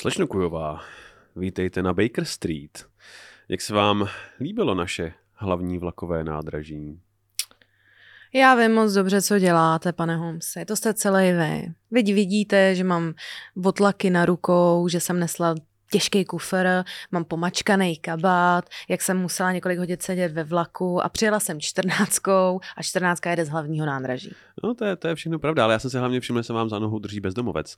Slečno Kujová, vítejte na Baker Street. Jak se vám líbilo naše hlavní vlakové nádraží? Já vím moc dobře, co děláte, pane Holmesi. To jste celý vy. Vy vidíte, že mám botlaky na rukou, že jsem nesla těžký kufr, mám pomačkaný kabát, jak jsem musela několik hodin sedět ve vlaku a přijela jsem čtrnáctkou a čtrnáctka jede z hlavního nádraží. No to je, to je všechno pravda, ale já jsem se hlavně všiml, že se vám za nohu drží bezdomovec.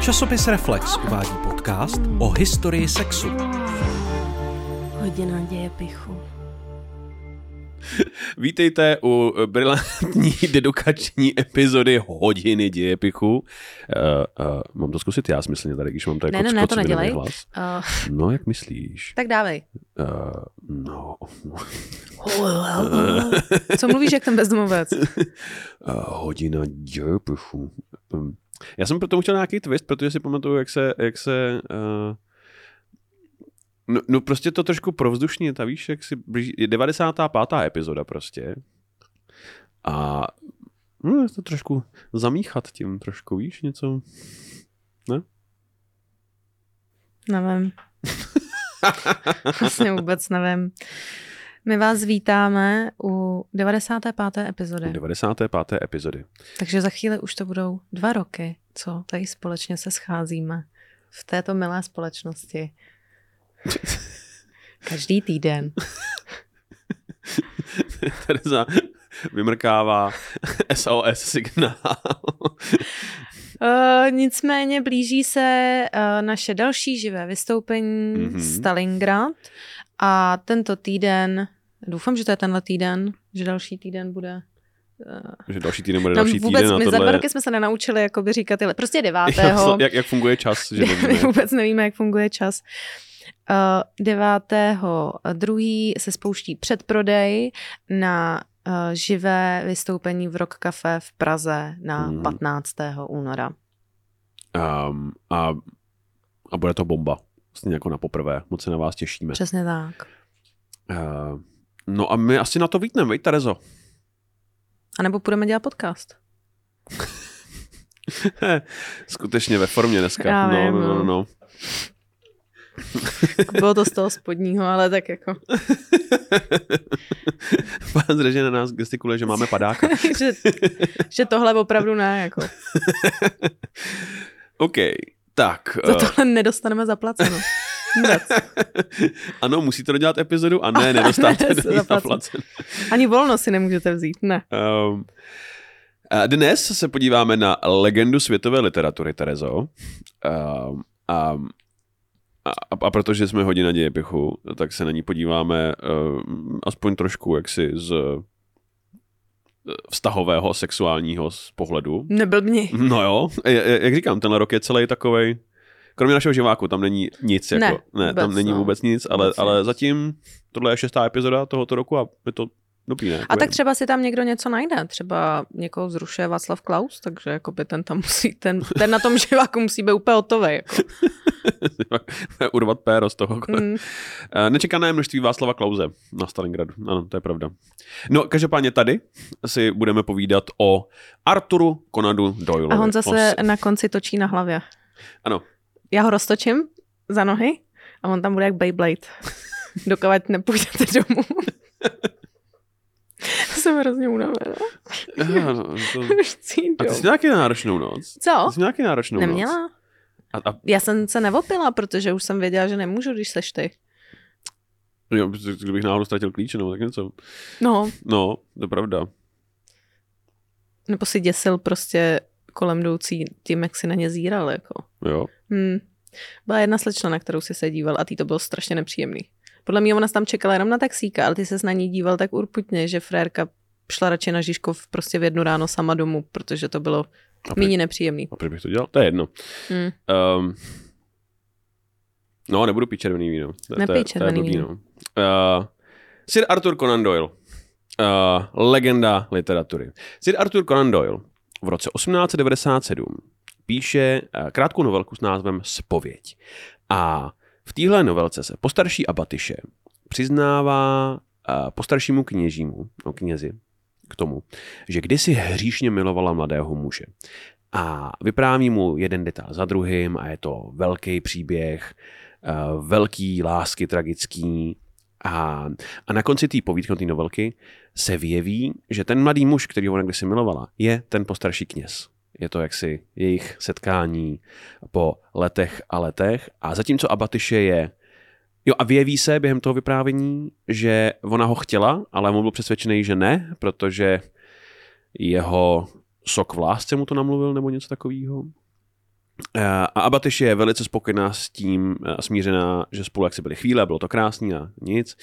Časopis Reflex uvádí podcast o historii sexu. Hodina děje pichu. Vítejte u brilantní dedukační epizody Hodiny dějepichu. Uh, uh, mám to zkusit já smyslně tady, když mám to jako Ne, ne, ne, to nedělej. hlas. Uh, No, jak myslíš? tak dávej. Uh, no. Co mluvíš jak ten bezdomovec? Uh, hodina dějepichu. Um, já jsem pro tomu chtěl nějaký twist, protože si pamatuju, jak se, jak se uh, No, no prostě to trošku provzdušně, ta víš, jak si blíží, je 95. epizoda prostě. A no, to trošku zamíchat tím trošku, víš, něco. Ne? Nevím. Vlastně vůbec nevím. My vás vítáme u 95. epizody. 95. epizody. Takže za chvíli už to budou dva roky, co tady společně se scházíme v této milé společnosti. Každý týden. Tereza vymrkává SOS signál. Uh, nicméně blíží se uh, naše další živé vystoupení Mhm. mm-hmm. Stalingrad a tento týden, doufám, že to je tenhle týden, že další týden bude Že další týden bude další vůbec, týden. my za tohle... dva roky jsme se nenaučili jakoby říkat, tyhle- prostě devátého. jak, jak, funguje čas, že my vůbec nevíme, jak funguje čas. Uh, devátého druhý se spouští předprodej na uh, živé vystoupení v Rock Cafe v Praze na Mhm. 15. února. Um, a, a bude to bomba. Vlastně jako na poprvé. Moc se na vás těšíme. Přesně tak. Uh, no a my asi na to vítneme, veď Terezo? A nebo půjdeme dělat podcast. Skutečně ve formě dneska. Já no, vím, no, no, no. Bylo to z toho spodního, ale tak jako, Pán Zreže na nás gestikuluje, že máme padáka. že, že tohle opravdu ne, jako. OK, tak. Za eh, tohle nedostaneme zaplaceno. Vůbec. ano, musíte dodělat epizodu a ne, nedostáte Ne, do ní zaplacen. zaplacen. Ani volno si nemůžete vzít, ne. Um, a dnes se podíváme na legendu světové literatury, Terezo. Um, a, a, a protože jsme hodina dějepichu, tak se na ní podíváme um, aspoň trošku jaksi z eh, vztahového, sexuálního z pohledu. Neblbni. No jo, jak říkám, tenhle rok je celý takovej, kromě našeho živáku, tam není nic, jako, Ne, ne tam vůbec, není no. vůbec nic, ale, Vůbec ale zatím tohle je šestá epizoda tohoto roku a je to dobrý, ne? A tak třeba si tam někdo něco najde. Třeba někoho zrušuje Václav Klaus, takže jakoby ten tam musí, ten, ten na tom živáku musí být úplně hotový. Jako. urvat péro z toho. Mm. Eh, Nečekané množství Václava Klauze na Stalingradu. Ano, to je pravda. No, každopádně tady si budeme povídat o Arturu Conadu Doyleovi. A Honza se O- na konci točí na hlavě. Ano, Já ho roztočím za nohy a on tam bude jak Beyblade. Dokud nepůjdete domů. Jsem hrozně unavená. Eh, no, to... A ty jsi nějaký náročnou noc? Co? Ty jsi nějaký náročnou noc? Neměla? A, a Já jsem se neopila, protože už jsem věděla, že nemůžu, když seš ty. jo, kdybych náhodou ztratil klíče, nebo tak něco. No, No, to je pravda. nebo si děsil prostě kolem jdoucí tím, jak si na ně zíral, jako. Jo. Hmm. Byla jedna slečna, na kterou si se díval a tý to bylo strašně nepříjemný. Podle mě ona tam čekala jenom na taxíka, ale ty se na ní díval tak urputně, že frérka šla radši na Žižkov prostě v jednu ráno sama domů, protože to bylo méně nepříjemný. a proč bych to dělal? To je jedno. Hmm. Um, no, nebudu pít červený víno. To, Nepij to, je- červený to je víno. No. Uh, Sir Arthur Conan Doyle. Uh, legenda literatury. Sir Arthur Conan Doyle v roce 1897 píše uh, krátkou novelku s názvem Spověď. A v téhle novelce se postarší abatyše přiznává postaršímu kněžímu, no knězi, k tomu, že kdysi hříšně milovala mladého muže. A vypráví mu jeden detail za druhým a je to velký příběh, eh, velký lásky tragický. A, a na konci té povídky, té novelky, se vyjeví, že ten mladý muž, který ona kdysi milovala, je ten postarší kněz. Je to jaksi jejich setkání po letech a letech. A zatímco Abatyše je Jo a vyjeví se během toho vyprávění, že ona ho chtěla, ale on byl přesvědčený, že ne, protože jeho sok v lásce mu to namluvil nebo něco takového. Eh, a Abatyš je velice spokojená s tím, eh, smířená, že spolu jak se byli chvíle, bylo to krásný a nic,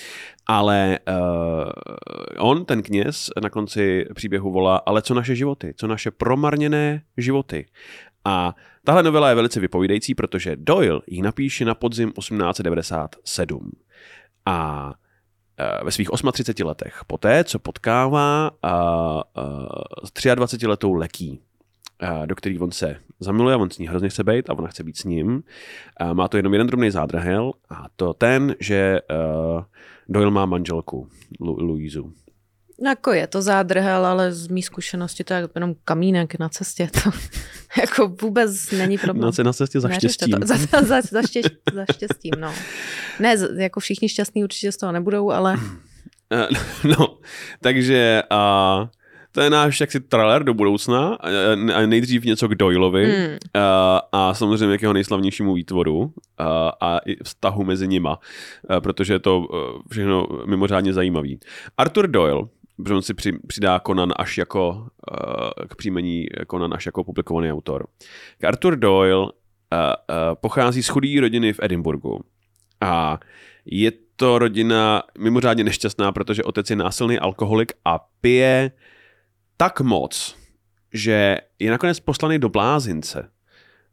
ale uh, on, ten kněz, na konci příběhu volá, ale co naše životy, co naše promarněné životy. A tahle novela je velice vypovídající, protože Doyle ji napíše na podzim 1897. A ve svých 38 letech, poté, co potkává a, a, 23 letou Leký, do který on se zamiluje, on s ní hrozně chce být a ona chce být s ním. Má to jenom jeden drobný zádrhel a to ten, že Doyle má manželku, Lu- Louisu. Jako je to zádrhel, ale z mý zkušenosti to je jenom kamínek na cestě. To jako vůbec není problém. Na, na cestě za štěstím. To, za, za, za, za, štěš, za štěstím, no. Ne, jako všichni šťastní určitě z toho nebudou, ale... Eh, no, takže uh, to je náš jaksi trailer do budoucna a nejdřív něco k Doyleovi mm. a, a samozřejmě k jeho nejslavnějšímu výtvoru a, a i vztahu mezi nima, a, protože je to všechno mimořádně zajímavý. Arthur Doyle, protože on si při, přidá Conan až jako k příjmení Conan až jako publikovaný autor. Arthur Doyle a, a, pochází z chudé rodiny v Edinburgu a je to rodina mimořádně nešťastná, protože otec je násilný alkoholik a pije tak moc, že je nakonec poslaný do blázince.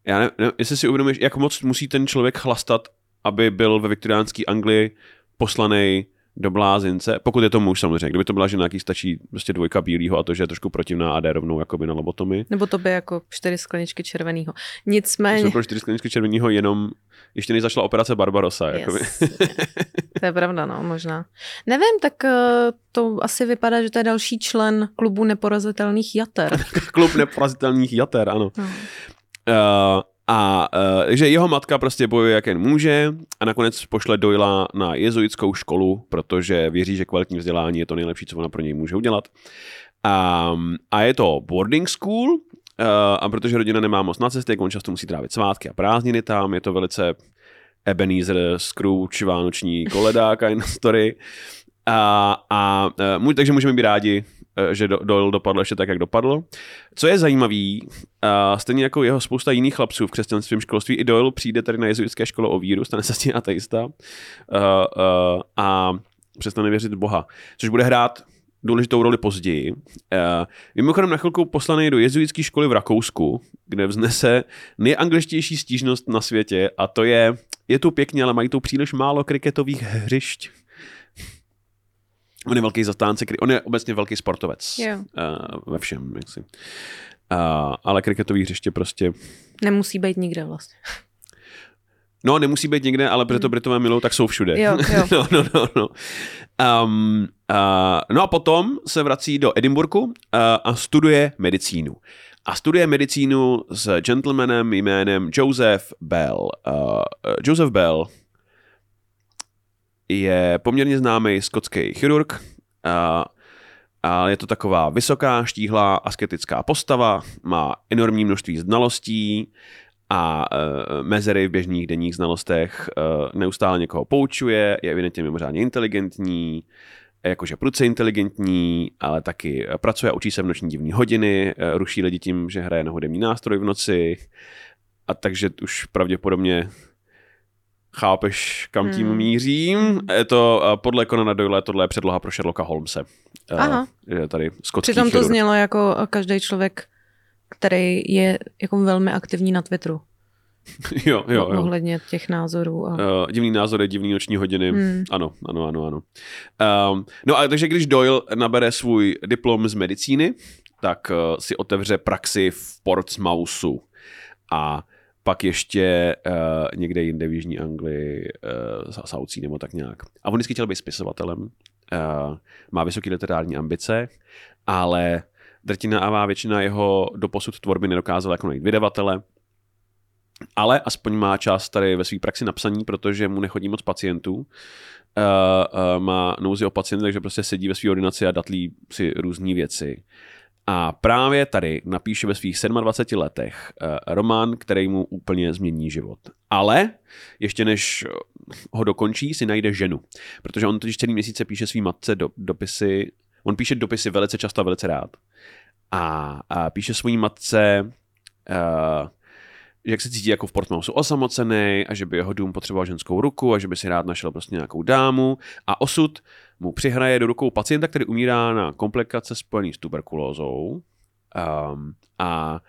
Já nevím, ne, jestli si uvědomíš, jak moc musí ten člověk chlastat, aby byl ve viktoriánské Anglii poslaný do blázince, pokud je to muž samozřejmě. Kdyby to byla žena, jaký stačí prostě dvojka bílého a to, že je trošku protivná a jde rovnou jakoby na lobotomy. Nebo to by jako čtyři skleničky červeného. Nicméně... Jsou pro čtyři skleničky červeného jenom ještě než zašla operace Barbarossa. Yes. to je pravda, no, možná. Nevím, tak uh, to asi vypadá, že to je další člen klubu neporazitelných jater. Klub neporazitelných jater, ano. No. Uh, a uh, že jeho matka prostě bojuje, jak jen může a nakonec pošle Doyla na jezuitskou školu, protože věří, že kvalitní vzdělání je to nejlepší, co ona pro něj může udělat. Um, a je to boarding school, uh, a protože rodina nemá moc na cestě, on často musí trávit svátky a prázdniny tam, je to velice Ebenezer, Scrooge, vánoční koleda kind of story. A, a, a takže můžeme být rádi, že Doyle dopadl ještě tak, jak dopadl. Co je zajímavý, a stejně jako jeho spousta jiných chlapců v křesťanském školství, i Doyle přijde tady na jezuitské škole o víru, stane se s tím ateista uh, uh, a přestane věřit v Boha, což bude hrát důležitou roli později. Uh, mimochodem na chvilku poslaný do jezuitské školy v Rakousku, kde vznese nejangličtější stížnost na světě a to je, je tu pěkně, ale mají tu příliš málo kriketových hřišť. On je velký zastánce, on je obecně velký sportovec jo. Uh, ve všem, jaksi. Uh, ale kriketový hřiště prostě... Nemusí být nikde vlastně. No, nemusí být nikde, ale protože to hmm. Britové milou, tak jsou všude. Jo, jo. no, no, no, no. Um, uh, no a potom se vrací do Edinburgu uh, a studuje medicínu. A studuje medicínu s gentlemanem jménem Joseph Bell. Uh, Joseph Bell je poměrně známý skotský chirurg, a, a je to taková vysoká, štíhlá, asketická postava, má enormní množství znalostí a e, mezery v běžných denních znalostech, e, neustále někoho poučuje, je evidentně mimořádně inteligentní, jakože pruce inteligentní, ale taky pracuje učí se v noční divní hodiny, e, ruší lidi tím, že hraje na hudební nástroj v noci. A takže už pravděpodobně chápeš, kam tím hmm. mířím. Je to podle Conana Doyle, tohle je předloha pro Sherlocka Holmese. Aha. Je tady skotský Přitom chirurg. to znělo jako každý člověk, který je jako velmi aktivní na Twitteru. jo, jo, jo. Ohledně těch názorů. A... Uh, divný názory, divný noční hodiny. Hmm. Ano, ano, ano, ano. Um, no a takže když Doyle nabere svůj diplom z medicíny, tak uh, si otevře praxi v Portsmouthu. A pak ještě uh, někde jinde v Jižní Anglii, uh, Saucí nebo tak nějak. A on vždycky chtěl být spisovatelem uh, má vysoké literární ambice, ale drtiná většina jeho doposud tvorby nedokázala jako najít vydavatele, ale aspoň má čas tady ve své praxi napsaní, protože mu nechodí moc pacientů. Uh, uh, má nouzi o pacienty, takže prostě sedí ve své ordinaci a datlí si různé věci. A právě tady napíše ve svých 27 letech uh, román, který mu úplně změní život. Ale ještě než ho dokončí, si najde ženu. Protože on totiž celý měsíce píše svý matce do, dopisy, on píše dopisy velice často a velice rád. A, a píše svojí matce, uh, jak se cítí jako v Portmousu osamocený a že by jeho dům potřeboval ženskou ruku a že by si rád našel prostě nějakou dámu. A osud mu přihraje do rukou pacienta, který umírá na komplikace spojený s tuberkulózou. Um, a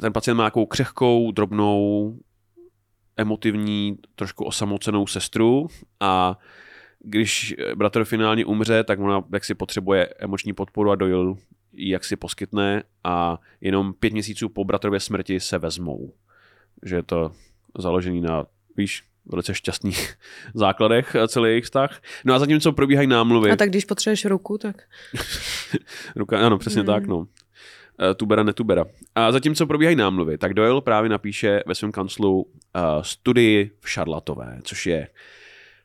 ten pacient má nějakou křehkou, drobnou, emotivní, trošku osamocenou sestru. A když bratr finálně umře, tak ona jak si potřebuje emoční podporu a dojil jak si poskytne a jenom pět měsíců po bratrově smrti se vezmou. Že je to založený na, víš, velice šťastných základech celý jejich vztah. No a zatímco probíhají námluvy. A tak když potřebuješ ruku, tak... Ruka, ano, přesně mm. tak, no. Eh, tubera, netubera. A zatímco probíhají námluvy, tak Doyle právě napíše ve svém kanclu uh, studii v Šarlatové, což je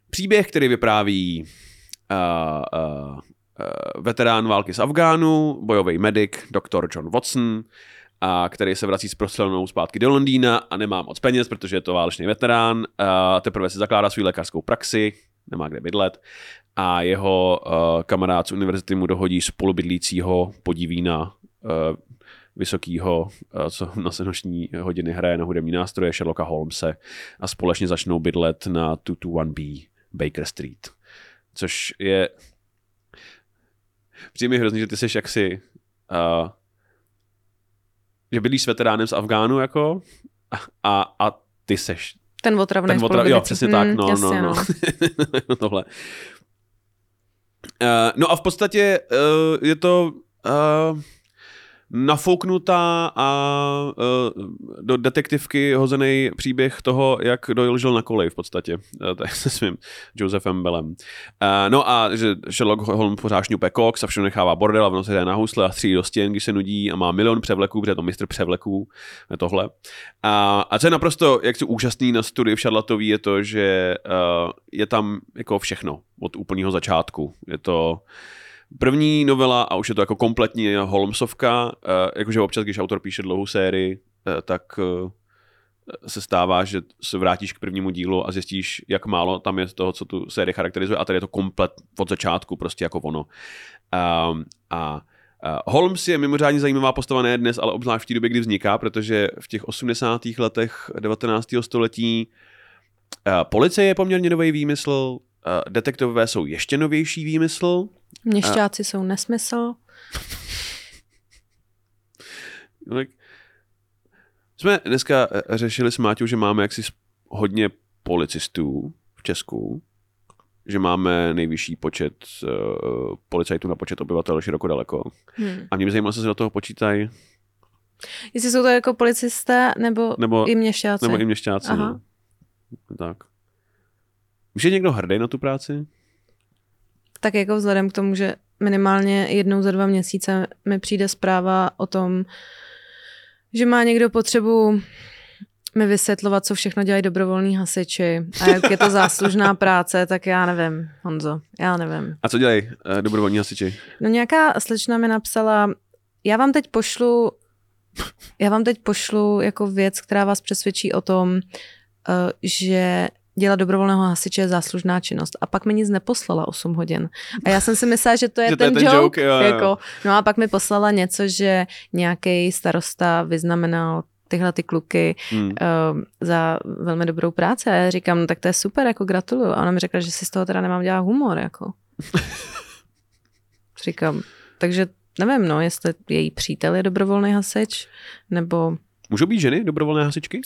příběh, který vypráví uh, uh, veterán války z Afgánu, bojový medic, doktor John Watson, a který se vrací s prostřelenou zpátky do Londýna a nemá moc peněz, protože je to válečný veterán. A teprve si zakládá svou lékařskou praxi, nemá kde bydlet. A jeho uh, kamarád z univerzity mu dohodí spolubydlícího podívína uh, vysokýho, uh, co na senoční hodiny hraje na hudební nástroje Sherlocka Holmese a společně začnou bydlet na 221B Baker Street. Což je Přijde mi hrozný, že ty seš jaksi uh, že bydlíš s veteránem z Afgánu jako a, a ty seš ten otravný ten otrav, Jo, přesně mm, tak, no, jasně, no, no. no. Tohle. Uh, no a v podstatě uh, je to uh, nafouknutá a uh, do detektivky hozený příběh toho, jak Doyle žil na koleji v podstatě, uh, se svým Josephem Bellem. Uh, no a že Sherlock Holmes pořád šňupe koks a všechno nechává bordel a ono se jde na housle a střílí do stěn, když se nudí a má milion převleků, protože je to mistr převleků, tohle. A, a co je naprosto, jak si úžasný na studii v Charlatový, je to, že uh, je tam jako všechno od úplného začátku. Je to První novela, a už je to jako kompletní Holmesovka, eh, jakože občas, když autor píše dlouhou sérii, eh, tak eh, se stává, že se vrátíš k prvnímu dílu a zjistíš, jak málo tam je toho, co tu sérii charakterizuje a tady je to komplet od začátku, prostě jako ono. Um, a Holmes je mimořádně zajímavá postava ne dnes, ale obzvlášť v té době, kdy vzniká, protože v těch 80. letech 19. století policie je poměrně nový výmysl, detektivové jsou ještě novější výmysl. Měšťáci a... jsou nesmysl. tak jsme dneska eh, řešili s Máťou, že máme jaksi hodně policistů v Česku, že máme nejvyšší počet uh, policajtů na počet obyvatel široko daleko. Hmm. A mě by zajímalo, co se do toho počítají. Jestli jsou to jako policisté nebo, nebo i měšťáci. Nebo i měšťáci, Aha. no. Tak. Už je někdo hrdý na tu práci? Tak jako vzhledem k tomu, že minimálně jednou za dva měsíce mi přijde zpráva o tom, že má někdo potřebu mi vysvětlovat, co všechno dělají dobrovolní hasiči a jak je to záslužná práce, tak já nevím, Honzo, já nevím. A co dělají uh, dobrovolní hasiči? No nějaká slečna mi napsala, já vám teď pošlu, já vám teď pošlu jako věc, která vás přesvědčí o tom, uh, že dělat dobrovolného hasiče je záslužná činnost. A pak mi nic neposlala 8 hodin. A já jsem si myslela, že to je, že ten, to je ten joke. joke jo, jo. Jako, no a pak mi poslala něco, že nějaký starosta vyznamenal tyhle ty kluky hmm. uh, za velmi dobrou práci. A já říkám, no, tak to je super, jako gratuluju. A ona mi řekla, že si z toho teda nemám dělat humor, jako. říkám, takže nevím, no, jestli její přítel je dobrovolný hasič, nebo... Můžou být ženy dobrovolné hasičky?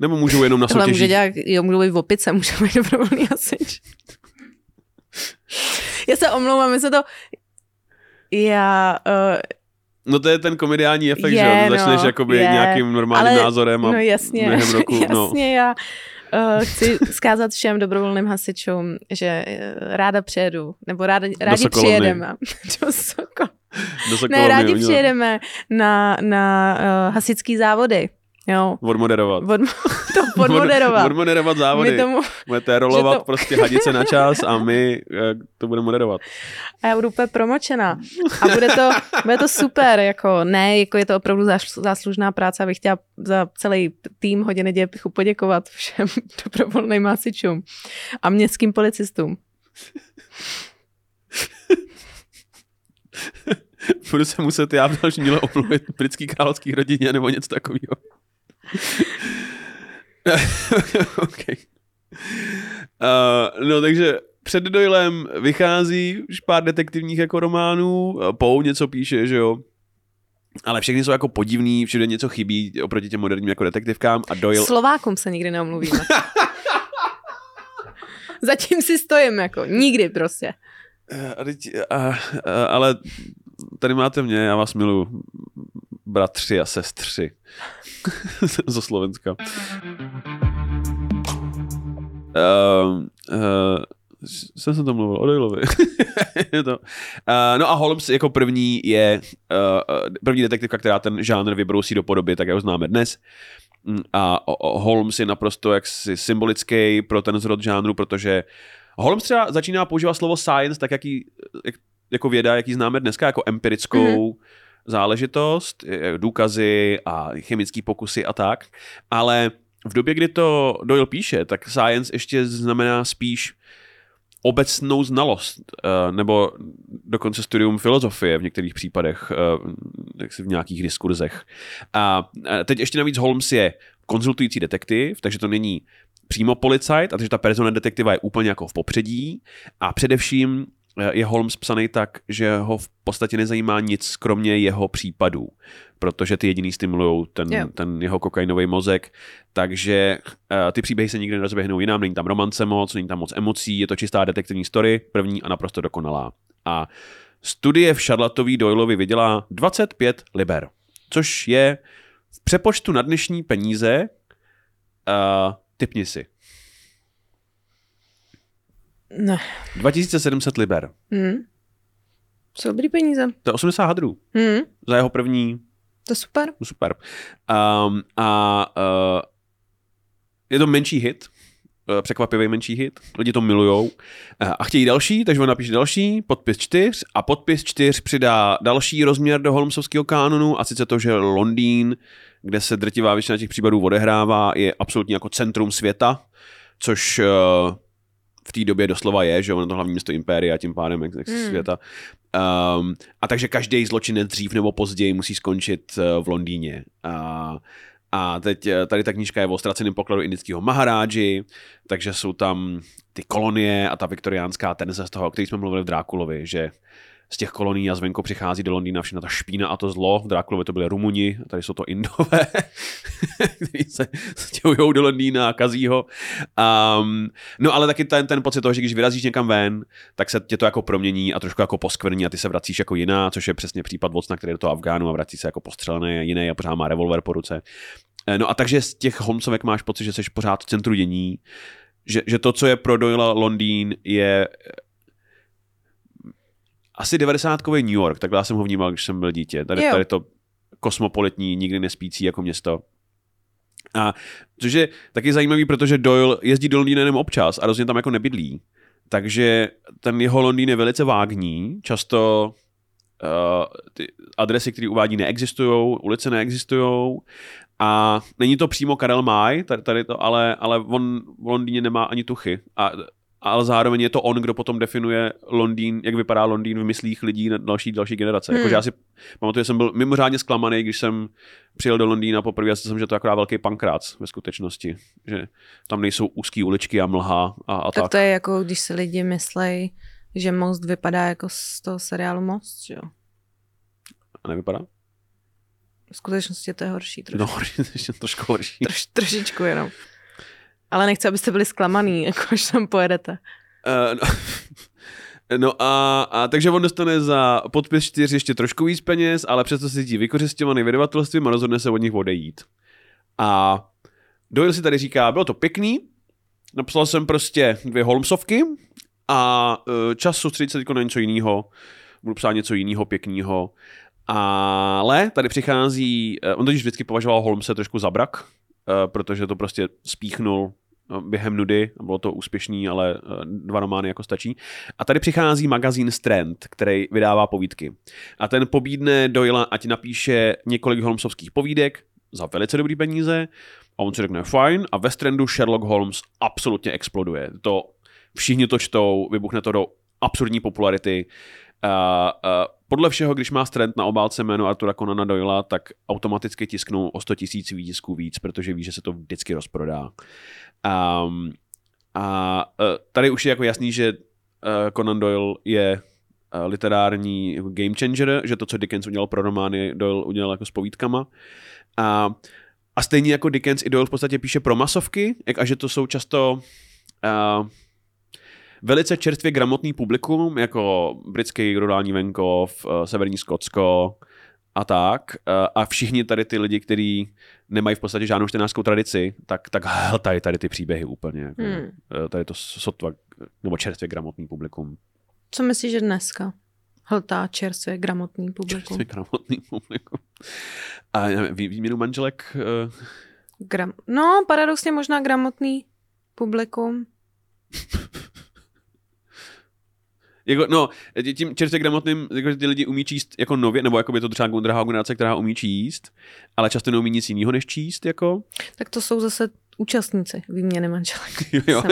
Nebo můžou jenom na soutěžích? může dělat, jo, můžou být v opice, můžou být dobrovolný hasič. Já se omlouvám, my se to... Já... Uh, No to je ten komediální efekt, je, že no, začneš jakoby je, nějakým normálním ale, názorem a no jasně, během roku, jasně, no. já Uh, chci zkázat všem dobrovolným hasičům, že uh, ráda přijedu, nebo ráda, rádi přijedeme. Do Sokol. Do Sokolovny, Ne, rádi přijedeme na, na uh, hasičský závody. Jo, Odmoderovat. Od, to podmoderovat. Odmoderovat závody. My tomu, Budete rolovat to- prostě hadice na čas a my eh, to budeme moderovat. a já budu úplně promočená. A bude to, bude to super, jako ne, jako je to opravdu zás- záslužná práce, abych chtěla za celý tým hodiny dějepichu poděkovat všem dobrovolným hasičům a městským policistům. Budu se muset já v dalším díle omluvit britský královský rodině nebo něco takového. okay. uh, no takže před Doylem vychází už pár detektivních jako románů, Pou něco píše, že jo, ale všechny jsou jako podivný, všude něco chybí oproti těm moderním jako detektivkám a Doyle... Slovákům se nikdy neomluvíme. Zatím si stojím, jako nikdy prostě. A teď, a, a, ale tady máte mě, já vás miluju. Bratři a sestři. Zo Slovenska. Uh, uh, jsem se to mluvil, o Doyleovi. Uh, no a Holmes jako první je uh, první detektivka, která ten žánr vybrousí do podoby, tak jak ho známe dnes. Mm, A Holmes je naprosto jaksi symbolický pro ten zrod žánru, protože Holmes třeba začíná používat slovo science, tak jaký, jak, jako věda, jaký známe dneska, jako empirickou mm-hmm. záležitost, eh, důkazy a chemické pokusy a tak, ale v době, kdy to Doyle píše, tak science ještě znamená spíš obecnou znalost, eh, nebo dokonce studium filozofie v některých případech, jaksi v nějakých diskurzech. A teď ještě navíc Holmes je konzultující detektiv, takže to není přímo policajt, a takže ta persona detektiva je úplně jako v popředí a především je Holmes psaný tak, že ho v podstatě nezajímá nic kromě jeho případů, protože ty jediný stimulují ten, Jo. ten jeho kokainový mozek, takže uh, ty příběhy se nikdy nerozběhnou jinam, není tam romance moc, není tam moc emocí, je to čistá detektivní story, první a naprosto dokonalá. A studie v Charlotteovi Doyleovi vydělá 25 liber, což je v přepočtu na dnešní peníze uh, typni si. Ne. 2700 liber. Hmm. Jsou dobrý peníze. To je 80 hadrů Hmm. za jeho první To je super. Super. Um, a uh, je to menší hit, uh, překvapivý menší hit, lidi to milujou uh, a chtějí další, takže on napíše další, podpis 4 a podpis 4 přidá další rozměr do Holmesovského kánonu a sice to, že Londýn, kde se drtivá většina těch případů odehrává, je absolutně jako centrum světa, což uh, v té době doslova je, že ono to hlavní město impéria, tím pádem jak, jak Hmm. světa. Um, a takže každý zločinec dřív nebo později musí skončit eh, v Londýně. A, a teď eh, tady ta knížka je o ztraceném pokladu indického Maharáži, takže jsou tam ty kolonie a ta viktoriánská tenze z toho, o který jsme mluvili v Drákulovi, že z těch kolonií a zvenku přichází do Londýna všechna ta špína a to zlo. V Drákulovi to byly Rumuni, tady jsou to Indové, kteří se stěhují do Londýna a kazí ho. Um, no ale taky ten, ten pocit toho, že když vyrazíš někam ven, tak se tě to jako promění a trošku jako poskvrní a ty se vracíš jako jiná, což je přesně případ Vocna, který je do toho Afgánu a vrací se jako postřelený jiný a pořád má revolver po ruce. Eh, No a takže z těch Holmesovek máš pocit, že jsi pořád v centru dění, že, že to, co je pro Doyle Londýn, je asi 90 New York, takhle já jsem ho vnímal, když jsem byl dítě. Tady, Jo. tady to kosmopolitní, nikdy nespící jako město. A což je taky zajímavý, protože Doyle jezdí do Londýna jenom občas a rozhodně tam jako nebydlí. Takže ten jeho Londýn je velice vágní, často uh, ty adresy, které uvádí, neexistují, ulice neexistují a není to přímo Karel Maj, tady, tady to, ale, ale on v Londýně nemá ani tuchy. A, ale zároveň je to on, kdo potom definuje Londýn, jak vypadá Londýn v myslích lidí na další, další generace. Hmm. Jakože já si pamatuju, že jsem byl mimořádně zklamaný, když jsem přijel do Londýna poprvé a jsem, že to je akorát velký pankrác ve skutečnosti. Že tam nejsou úzké uličky a mlha a, a Tak tak. to je jako, když si lidi myslej, že Most vypadá jako z toho seriálu Most, že jo? A nevypadá? V skutečnosti to je horší trošku. No, ještě trošku horší. Troš, trošičku jenom. Ale nechci, abyste byli zklamaný, jako až tam pojedete. Uh, no. No a, a takže on dostane za podpis 4 ještě trošku víc peněz, ale přesto se cítí vykořisťovaný vydavatelstvím a rozhodne se od nich odejít. A Doyle si tady říká, bylo to pěkný, napsal jsem prostě dvě Holmesovky a uh, čas soustředit se na něco jiného. Budu psát něco jiného, pěkného. Ale tady přichází, uh, on totiž vždycky považoval Holmese trošku za brak, protože to prostě spíchnul během nudy, bylo to úspěšný, ale uh, dva romány jako stačí. A tady přichází magazín Strand, který vydává povídky. A ten pobídne Doyle, ať napíše několik Holmesovských povídek za velice dobrý peníze a on si řekne fajn a ve Strandu Sherlock Holmes absolutně exploduje. To všichni to čtou, vybuchne to do absurdní popularity. Uh, uh, podle všeho, když má Strand na obálce jméno Artura Conana Doyla, tak automaticky tisknou o 100 tisíc výtisků víc, protože ví, že se to vždycky rozprodá. Um, a uh, tady už je jako jasný, že uh, Conan Doyle je uh, literární game changer, že to, co Dickens udělal pro romány, Doyle udělal jako s povídkama. A, a stejně jako Dickens i Doyle v podstatě píše pro masovky, a že to jsou často uh, velice čerstvě gramotný publikum, jako britský rurální venkov, uh, severní Skotsko a tak. Uh, a všichni tady ty lidi, kteří nemají v podstatě žádnou čtenářskou tradici, tak, tak hltají tady ty příběhy úplně. Jako, Hmm. uh, tady to sotva, nebo čerstvě gramotný publikum. Co myslíš, že dneska? Hltá čerstvě gramotný publikum. Čerstvě gramotný publikum. A vý, výměnu manželek uh, Gram... No, paradoxně možná gramotný publikum. Jako, no, tím čerstvě gramotným, jako, že ty lidi umí číst jako nově, nebo jako by to třeba druhá generace, která umí číst, ale často neumí nic jiného než číst, jako. Tak to jsou zase účastníci výměny manželek. Jo.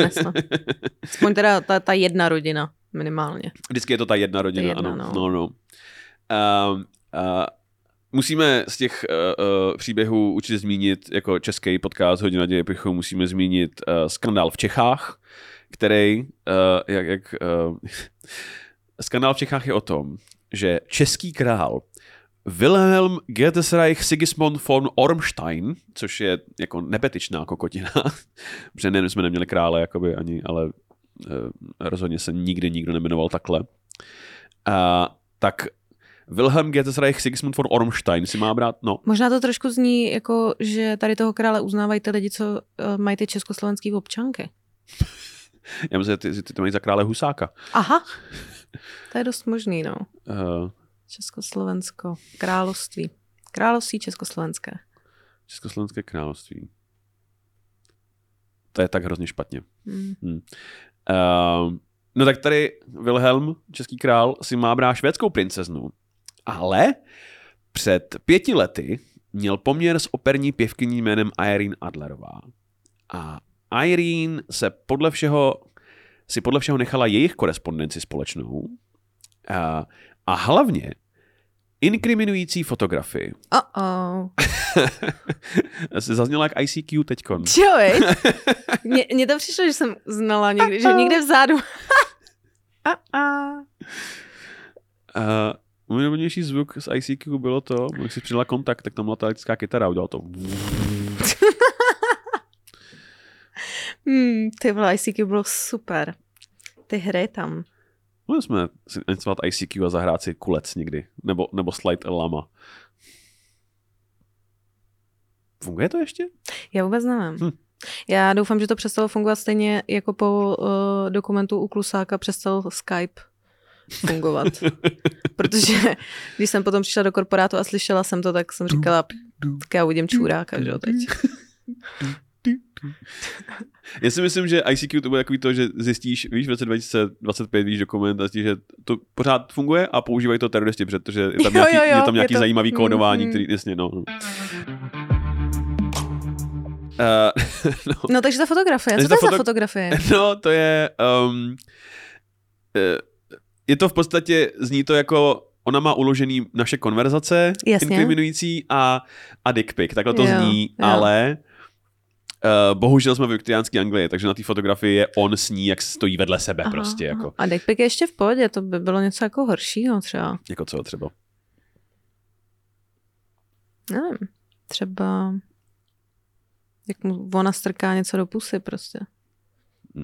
Aspoň teda ta, ta jedna rodina minimálně. Vždycky je to ta jedna rodina, jedna, ano. no. No, no. Um, uh, musíme z těch uh, uh, příběhů určitě zmínit, jako český podcast Hodina dějepichu, musíme zmínit uh, skandál v Čechách, který, uh, jak, jak uh, skandál v Čechách je o tom, že český král Wilhelm Gettesreich Sigismund von Ormstein, což je jako nepetičná kokotina, protože ne, jsme neměli krále, jakoby ani, ale uh, rozhodně se nikdy nikdo nemenoval takhle. Uh, tak Wilhelm Gettesreich Sigismund von Ormstein si má brát, no, Možná to trošku zní jako, že tady toho krále uznávají ty lidi, co uh, mají ty československý občanky. já myslím, že ty, že ty to mají za krále Husáka. Aha, to je dost možný, no. Uh, Československo, království. Království československé. Československé království. To je tak hrozně špatně. Hmm. Uh, no tak tady Wilhelm, český král, si má brát švédskou princeznu, ale před pěti lety měl poměr s operní pěvkyní jménem Irene Adlerová. A Irene se podle všeho, si podle všeho nechala jejich korespondenci společnou a, a hlavně inkriminující fotografii. Uh-oh. Jsi zazněla jak ICQ teďkon. Jo? Mně, to přišlo, že jsem znala někdy, že někde vzadu. a, a. Uh, můj nejblíbenější zvuk z ICQ bylo to, když si přidala kontakt, tak tam byla ta elektrická kytara a udělal to. Hmm, ty vole, ICQ bylo super. Ty hry tam. Mohli jsme si instalovat ICQ a zahrát si kulec někdy. Nebo, nebo Slide Lama. Funguje to ještě? Já vůbec nevím. Hm. Já doufám, že to přestalo fungovat stejně jako po uh, dokumentu u Klusáka přestal Skype fungovat. Protože když jsem potom přišla do korporátu a slyšela jsem to, tak jsem říkala, tak já uvidím čůráka, že jo, teď. Já si myslím, že ICQ to bude takový to, že zjistíš, víš, v roce 2025 víš dokument a zjistíš, že to pořád funguje a používají to teroristi, protože je tam Jo, nějaký, jo, jo, je tam je nějaký to- zajímavý mm, kódování, mm. který, jasně, no. no. Uh, no. No takže ta fotografie, co to je za foto- fotografie? No, to je... Um, eh, je to v podstatě, zní to jako, ona má uložený naše konverzace, Jasně. inkriminující a, a dick pic. Takhle to Jo, zní, jo. ale uh, bohužel jsme v viktoriánské Anglii, takže na té fotografii je on s ní, jak stojí vedle sebe Aha, prostě, aha. jako, A dick pic je ještě v pohodě, to by bylo něco jako horšího třeba. jako co třeba. Nevím, třeba jak mu ona strká něco do pusy prostě.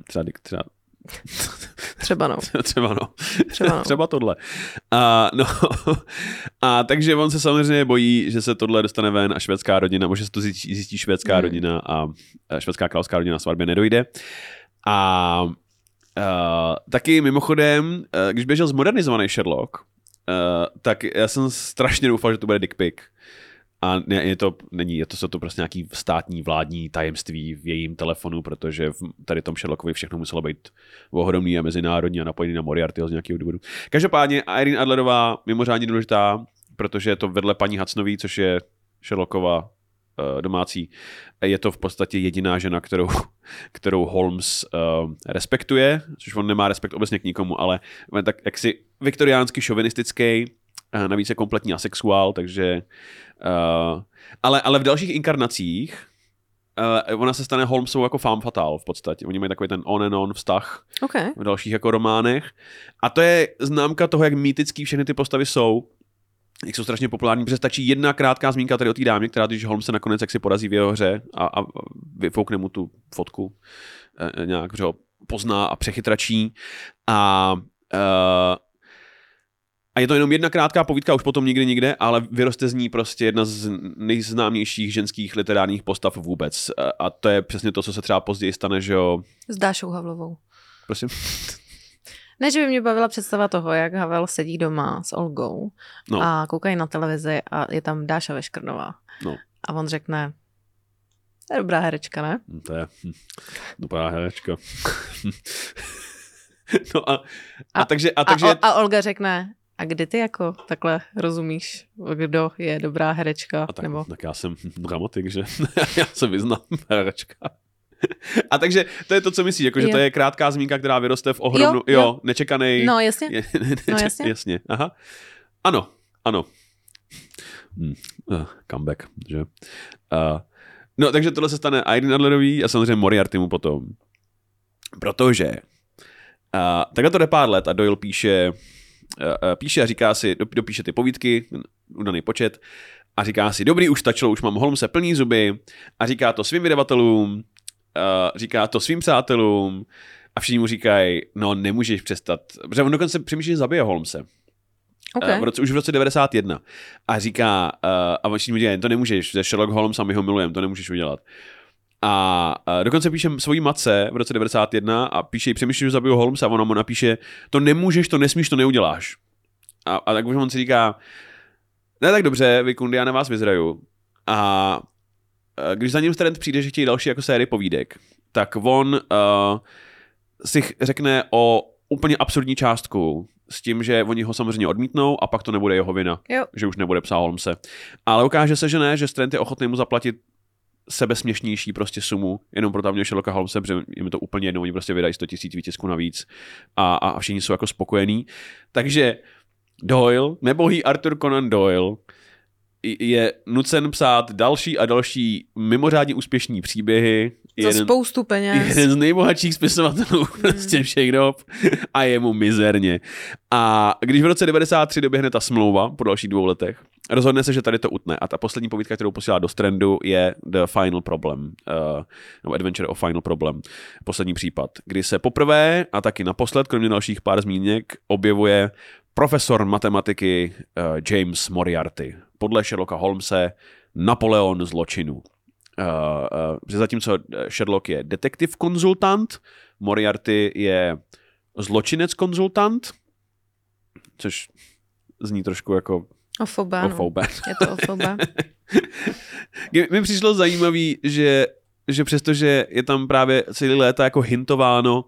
Třeba, třeba, Třeba no. třeba no. Třeba no. Třeba tohle. A, no, a takže on se samozřejmě bojí, že se tohle dostane ven a švédská rodina, možná se to zjistí, zjistí švédská Hmm. rodina a a švédská královská rodina na svatbě nedojde. A uh, taky mimochodem, uh, když běžel zmodernizovaný Sherlock, uh, tak já jsem strašně doufal, že to bude dick pic. A ne, je to, není, je to, jsou to prostě nějaký státní vládní tajemství v jejím telefonu, protože v tady tom Sherlockovi všechno muselo být ohromný a mezinárodní a napojený na Moriartyho z nějakého důvodu. Každopádně Irene Adlerová mimořádně důležitá, protože je to vedle paní Hacnový, což je Sherlockova uh, domácí. Je to v podstatě jediná žena, kterou, kterou Holmes uh, respektuje, což on nemá respekt obecně k nikomu, ale tak jaksi viktoriánsky šovinistický, navíc je kompletní asexuál, takže uh, ale, ale v dalších inkarnacích uh, ona se stane Holmesovou jako femme fatale v podstatě. Oni mají takový ten on and on vztah Okay. v dalších jako románech. A to je známka toho, jak mýtický všechny ty postavy jsou jak jsou strašně populární, protože stačí jedna krátká zmínka tady o té dámě, která když Holmes se nakonec jak si porazí v jeho hře a, a vyfoukne mu tu fotku e, nějak, že ho pozná a přechytračí a e, a je to jenom jedna krátká povídka, už potom nikdy nikde, ale vyroste z ní prostě jedna z nejznámějších ženských literárních postav vůbec. A to je přesně to, co se třeba později stane, že jo. S Dášou Havlovou. Prosím. Ne, že by mě bavila představa toho, jak Havel sedí doma s Olgou No. no. a koukají na televizi a je tam Dáša Veškrnová. No. A on řekne, to je dobrá herečka, ne? Hm, To je hm, dobrá herečka. no a, a, a, takže, A, takže a, a Olga řekne, a kdy ty jako takhle rozumíš, kdo je dobrá herečka? A tak, nebo... tak já jsem dramatik, že? já se vyznám, herečka. A takže to je to, co myslíš, jako, že Jo. to je krátká zmínka, která vyroste v ohromnu, jo, Jo, jo. nečekanej. No jasně. Je, No, jasně. jasně. Aha. Ano, ano. Hmm. Uh, comeback, že? Uh, no, takže tohle se stane Irene Adlerový a samozřejmě Moriarty mu potom. Protože uh, takhle to jde pár let a Doyle píše, píše a říká si, dop- dopíše ty povídky, udaný počet, a říká si, dobrý, už stačilo, už mám Holmese plný zuby a říká to svým vydavatelům, uh, říká to svým přátelům a všichni mu říkají, no nemůžeš přestat, protože on dokonce přemýšlí, že zabije Holmese. Okay. V roce, už v roce 91. A říká, uh, a všichni mu říkají, to nemůžeš, je Sherlock Holmes a my ho milujeme, to nemůžeš udělat. A dokonce píše svojí matce v roce 91 a píše jí, přemýšlí, že zabiju Holmesa a ona mu napíše, to nemůžeš, to nesmíš, to neuděláš. A, a tak už on si říká, ne tak dobře, vy kundy, já na vás vyzraju. A uh, když za ním trend přijde, že chtějí další jako série povídek, tak on uh, si řekne o úplně absurdní částku s tím, že oni ho samozřejmě odmítnou a pak to nebude jeho vina, Jo. že už nebude psát Holmese. Ale ukáže se, že ne, že Strand je ochotný mu zaplatit sebesměšnější prostě sumu, jenom pro tamního Sherlocka Holmese, protože jim je to úplně jedno, oni prostě vydají 100 tisíc výtisků navíc a, a, a všichni jsou jako spokojení. Takže Doyle, nebohý Arthur Conan Doyle, je nucen psát další a další mimořádně úspěšní příběhy. Za spoustu peněz. jeden z nejbohatších spisovatelů prostě všech dob a je mu mizerně. A když v roce 93 doběhne ta smlouva po dalších dvou letech, rozhodne se, že tady to utne. A ta poslední povídka, kterou posílá do Strandu, je The Final Problem, uh, nebo Adventure of Final Problem, poslední případ, kdy se poprvé a taky naposled, kromě dalších pár zmínek, objevuje profesor matematiky uh, James Moriarty. Podle Sherlocka Holmese Napoleon zločinu. Uh, uh, zatímco Sherlock je detektiv konzultant, Moriarty je zločinec konzultant, což zní trošku jako Ofoba, no. ofouben. Je to ofoba. Mi přišlo zajímavý, že, že přestože je tam právě celý léta jako hintováno,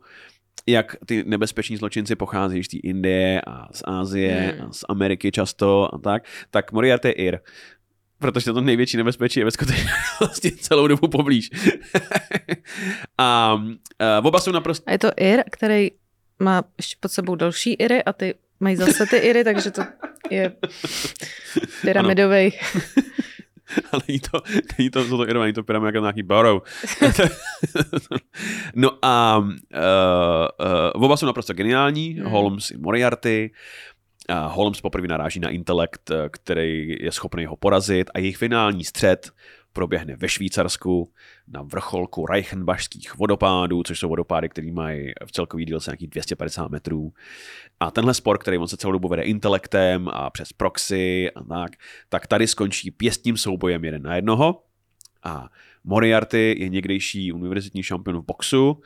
jak ty nebezpeční zločinci pocházejí z té Indie a z Asie Hmm. a z Ameriky často a tak, tak Moriarty je Ir. Protože to největší nebezpečí je ve skutečnosti celou dobu poblíž. a uh, oba jsou naprosto... A je to Ir, který má ještě pod sebou další Iry a ty mají zase ty Iry, takže to je pyramidový. Ale není to, není to, to, to irové, není to pyramida jako nějaký barrow. no a uh, uh, oba jsou naprosto geniální, Hmm. Holmes i Moriarty. A Holmes poprvé naráží na intelekt, eh, který je schopný ho porazit a jejich finální střet proběhne ve Švýcarsku na vrcholku Reichenbachských vodopádů, což jsou vodopády, které mají v celkový dílce nějakých 250 metrů. A tenhle spor, který on se celou dobu vede intelektem a přes proxy a tak, tak tady skončí pěstním soubojem jeden na jednoho. A Moriarty je někdejší univerzitní šampion v boxu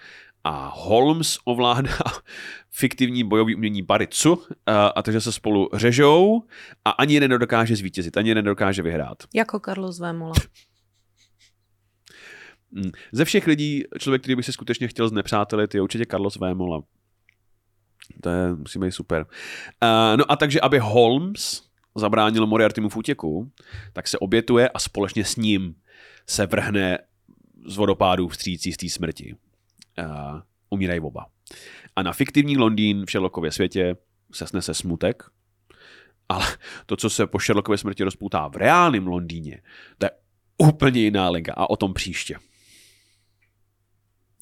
a Holmes ovládá fiktivní bojový umění Baritsu a, a takže se spolu řežou a ani jeden nedokáže zvítězit, ani jeden nedokáže vyhrát. Jako Carlos Vémola. Mm. Ze všech lidí, člověk, který by si skutečně chtěl znepřátelit, je určitě Carlos Vémola. To je, musí být super. Uh, no a takže, aby Holmes zabránil Moriartymu v útěku, tak se obětuje a společně s ním se vrhne z vodopádu vstřící z té smrti. Uh, umírají oba. A na fiktivní Londýn v Sherlockově světě se snese smutek, ale to, co se po Sherlockově smrti rozpoutá v reálném Londýně, to je úplně jiná liga a o tom příště.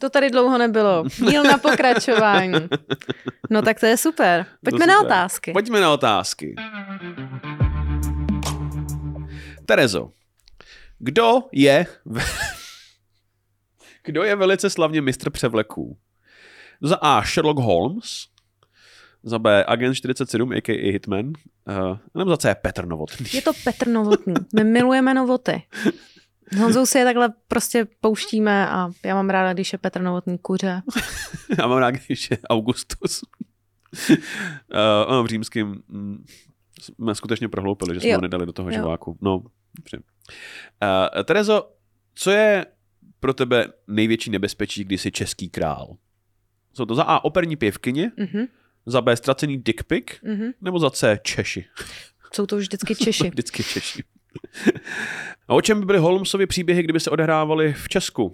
To tady dlouho nebylo. Míl na pokračování. No tak to je super. Pojďme na otázky. Pojďme na otázky. Terezo, kdo je kdo je velice slavně mistr převleků? Za A. Sherlock Holmes, za B. Agent 47, a.k.a. Hitman, uh, nebo za C. Petr Novotný. Je to Petr Novotný. My milujeme Novoty. S Honzou si je takhle prostě pouštíme a já mám ráda, když je Petr Novotný kuře. já mám rád, když je Augustus. uh, v římským mm, jsme skutečně prohloupili, že jsme jo. ho nedali do toho jo. živáku. No, dobře. Uh, Terezo, co je pro tebe největší nebezpečí, když jsi český král? Jsou to za A operní pěvkyně, mm-hmm. za B ztracený dick pic, mm-hmm. nebo za C Češi? Jsou to vždycky Češi. vždycky Češi. A o čem by byly Holmesovy příběhy, kdyby se odehrávaly v Česku? Uh,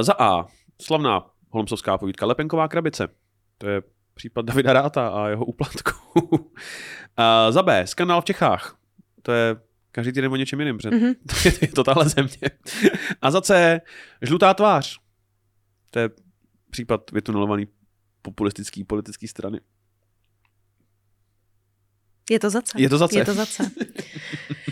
za A. Slavná Holmesovská povídka Lepenková krabice. To je případ Davida Ráta a jeho úplatku. uh, za B. Skandál v Čechách. To je každý týden o něčem jiným, mm-hmm. je to tahle země. a za C. Žlutá tvář. To je případ vytunelovaný populistický politický strany. Je to za C. Je to za C. Je to za C.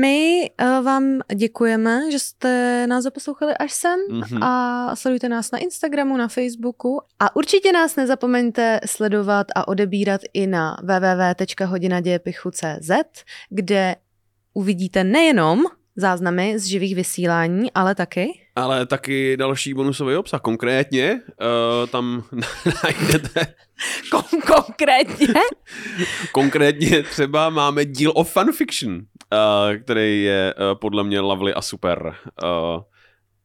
My uh, vám děkujeme, že jste nás zaposlouchali až sem mm-hmm. a sledujte nás na Instagramu, na Facebooku a určitě nás nezapomeňte sledovat a odebírat i na www.hodinadějepichu.cz, kde uvidíte nejenom záznamy z živých vysílání, ale taky? Ale taky další bonusový obsah. Konkrétně uh, tam najdete... Kon- konkrétně? konkrétně třeba máme díl o fanfiction, uh, který je uh, podle mě lovely a super. Uh,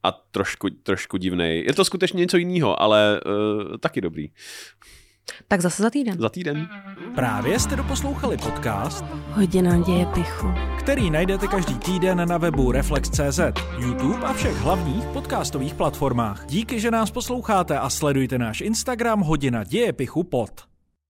a trošku, trošku divný. Je to skutečně něco jiného, ale uh, taky dobrý. Tak zase za týden. Za týden. Právě jste doposlouchali podcast Hodina děje pichu, který najdete každý týden na webu Reflex.cz, YouTube a všech hlavních podcastových platformách. Díky, že nás posloucháte a sledujte náš Instagram Hodina děje pichu pod.